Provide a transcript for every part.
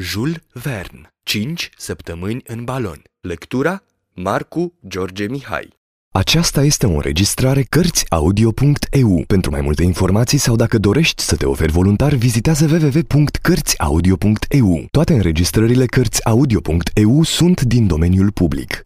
Jules Verne, 5 săptămâni în balon. Lectura Marcu George Mihai. Aceasta este o înregistrare Cărțiaudio.eu. Pentru mai multe informații sau dacă dorești să te oferi voluntar, vizitează www.cărțiaudio.eu. Toate înregistrările Cărțiaudio.eu sunt din domeniul public.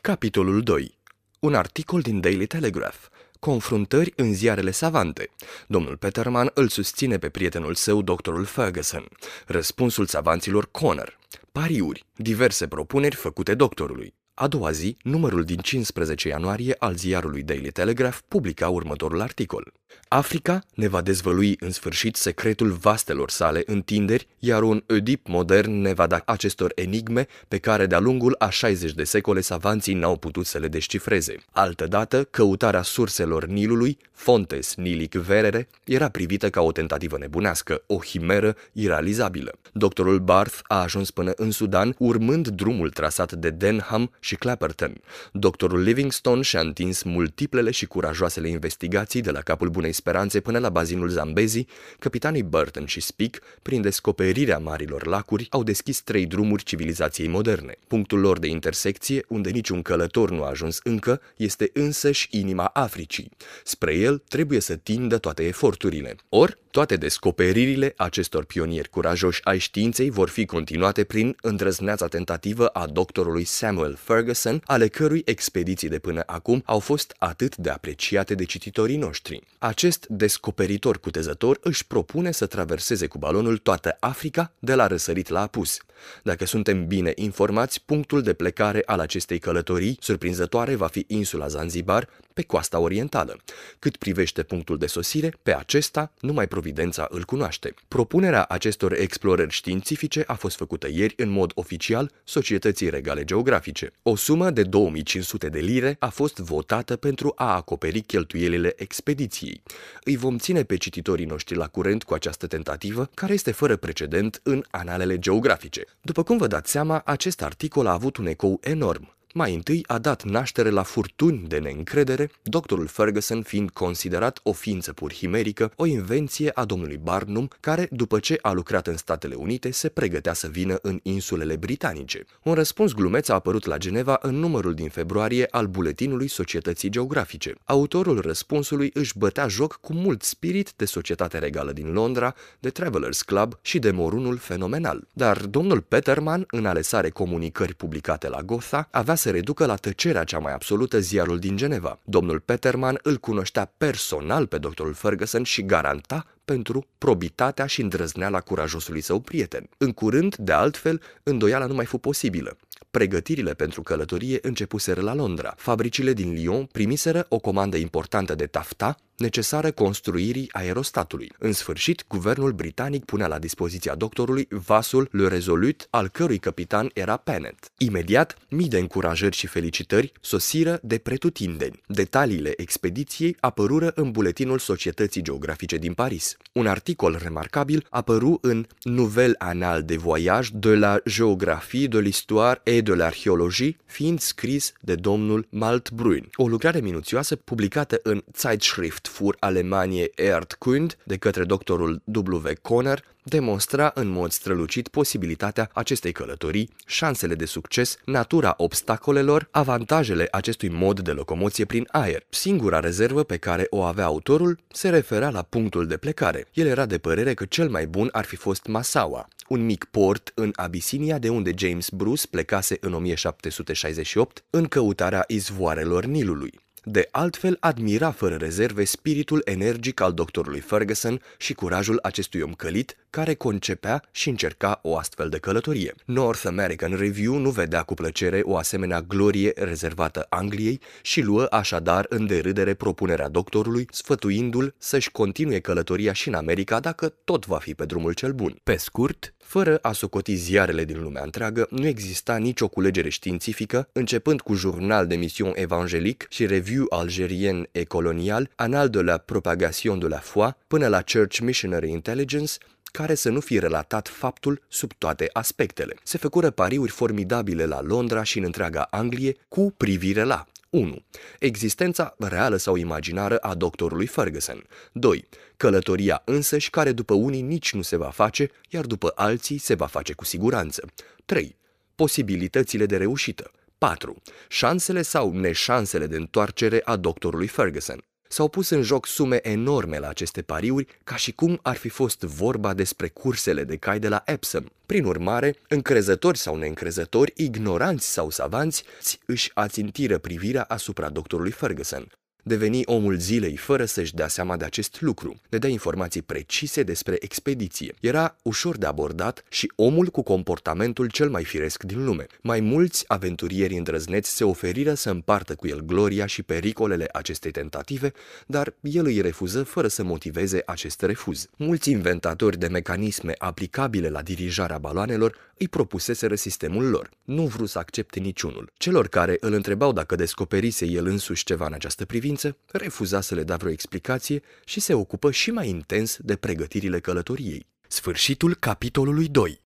Capitolul 2. Un articol din Daily Telegraph. Confruntări în ziarele savante. Domnul Peterman îl susține pe prietenul său, doctorul Ferguson. Răspunsul savanților Connor. Pariuri. Diverse propuneri făcute doctorului. A doua zi, numărul din 15 ianuarie al ziarului Daily Telegraph publica următorul articol. Africa ne va dezvălui în sfârșit secretul vastelor sale întinderi, iar un Oedip modern ne va da acestor enigme pe care de-a lungul a 60 de secole savanții n-au putut să le descifreze. Altădată, căutarea surselor Nilului, Fontes Nilic Verere, era privită ca o tentativă nebunească, o himeră irealizabilă. Doctorul Barth a ajuns până în Sudan, urmând drumul trasat de Denham și Clapperton. Doctorul Livingstone și-a întins multiplele și curajoasele investigații de la capul Bunei Speranțe până la bazinul Zambezi, capitanii Burton și Speak, prin descoperirea marilor lacuri, au deschis trei drumuri civilizației moderne. Punctul lor de intersecție, unde niciun călător nu a ajuns încă, este însăși inima Africii. Spre el trebuie să tindă toate eforturile. Or, toate descoperirile acestor pionieri curajoși ai științei vor fi continuate prin îndrăzneața tentativă a doctorului Samuel Ferguson, ale cărui expediții de până acum au fost atât de apreciate de cititorii noștri. Acest descoperitor cutezător își propune să traverseze cu balonul toată Africa de la răsărit la apus. Dacă suntem bine informați, punctul de plecare al acestei călătorii surprinzătoare va fi insula Zanzibar, pe coasta orientală. Cât privește punctul de sosire, pe acesta numai Providența îl cunoaște. Propunerea acestor explorări științifice a fost făcută ieri în mod oficial Societății Regale Geografice. O sumă de 2500 de lire a fost votată pentru a acoperi cheltuielile expediției. Îi vom ține pe cititorii noștri la curent cu această tentativă, care este fără precedent în analele geografice. După cum vă dați seama, acest articol a avut un ecou enorm. Mai întâi a dat naștere la furtuni de neîncredere, doctorul Ferguson fiind considerat o ființă pur himerică, o invenție a domnului Barnum, care, după ce a lucrat în Statele Unite, se pregătea să vină în insulele britanice. Un răspuns glumeț a apărut la Geneva în numărul din februarie al buletinului Societății Geografice. Autorul răspunsului își bătea joc cu mult spirit de Societatea Regală din Londra, de Travelers Club și de morunul fenomenal. Dar domnul Peterman, în ale sare comunicări publicate la Gotha, avea să reducă la tăcerea cea mai absolută ziarul din Geneva. Domnul Peterman îl cunoștea personal pe doctorul Ferguson și garanta pentru probitatea și îndrăzneala curajosului său prieten. În curând, de altfel, îndoiala nu mai fu posibilă. Pregătirile pentru călătorie începuseră la Londra. Fabricile din Lyon primiseră o comandă importantă de tafta, necesară construirii aerostatului. În sfârșit, guvernul britanic punea la dispoziția doctorului vasul Le Resolut, al cărui capitan era Pennant. Imediat, mii de încurajări și felicitări sosiră de pretutindeni. Detaliile expediției apărură în buletinul Societății Geografice din Paris. Un articol remarcabil apăru în Nouvelle Annale de Voyage de la Géographie de l'Histoire et de l'Archéologie, fiind scris de domnul Maltbrun. O lucrare minuțioasă publicată în Zeitschrift für Alemanie Erdkund de către doctorul W. Conner demonstra în mod strălucit posibilitatea acestei călătorii, șansele de succes, natura obstacolelor, avantajele acestui mod de locomoție prin aer. Singura rezervă pe care o avea autorul se referea la punctul de plecare. El era de părere că cel mai bun ar fi fost Massawa, un mic port în Abisinia de unde James Bruce plecase în 1768 în căutarea izvoarelor Nilului. De altfel, admira fără rezerve spiritul energic al doctorului Ferguson și curajul acestui om călit, care concepea și încerca o astfel de călătorie. North American Review nu vedea cu plăcere o asemenea glorie rezervată Angliei și luă așadar în derâdere propunerea doctorului, sfătuindu-l să-și continue călătoria și în America dacă tot va fi pe drumul cel bun. Pe scurt, fără a socoti ziarele din lumea întreagă, nu exista nicio culegere științifică, începând cu Jurnal de Mission Evangelique și Revue Algerien et Colonial, Anal de la Propagation de la Foi, până la Church Missionary Intelligence, care să nu fi relatat faptul sub toate aspectele. Se făcură pariuri formidabile la Londra și în întreaga Anglie cu privire la 1. Existența reală sau imaginară a doctorului Ferguson. 2. Călătoria însăși care după unii nici nu se va face, iar după alții se va face cu siguranță. 3. Posibilitățile de reușită. 4. Șansele sau neșansele de întoarcere a doctorului Ferguson. S-au pus în joc sume enorme la aceste pariuri, ca și cum ar fi fost vorba despre cursele de cai de la Epsom. Prin urmare, încrezători sau neîncrezători, ignoranți sau savanți, își ațintiră privirea asupra doctorului Ferguson deveni omul zilei fără să-și dea seama de acest lucru. Le dea informații precise despre expediție. Era ușor de abordat și omul cu comportamentul cel mai firesc din lume. Mai mulți aventurieri îndrăzneți se oferiră să împartă cu el gloria și pericolele acestei tentative, dar el îi refuză fără să motiveze acest refuz. Mulți inventatori de mecanisme aplicabile la dirijarea baloanelor îi propuseseră sistemul lor. Nu vrut să accepte niciunul. Celor care îl întrebau dacă descoperise el însuși ceva în această privință, refuza să le dea vreo explicație și se ocupă și mai intens de pregătirile călătoriei. Sfârșitul capitolului 2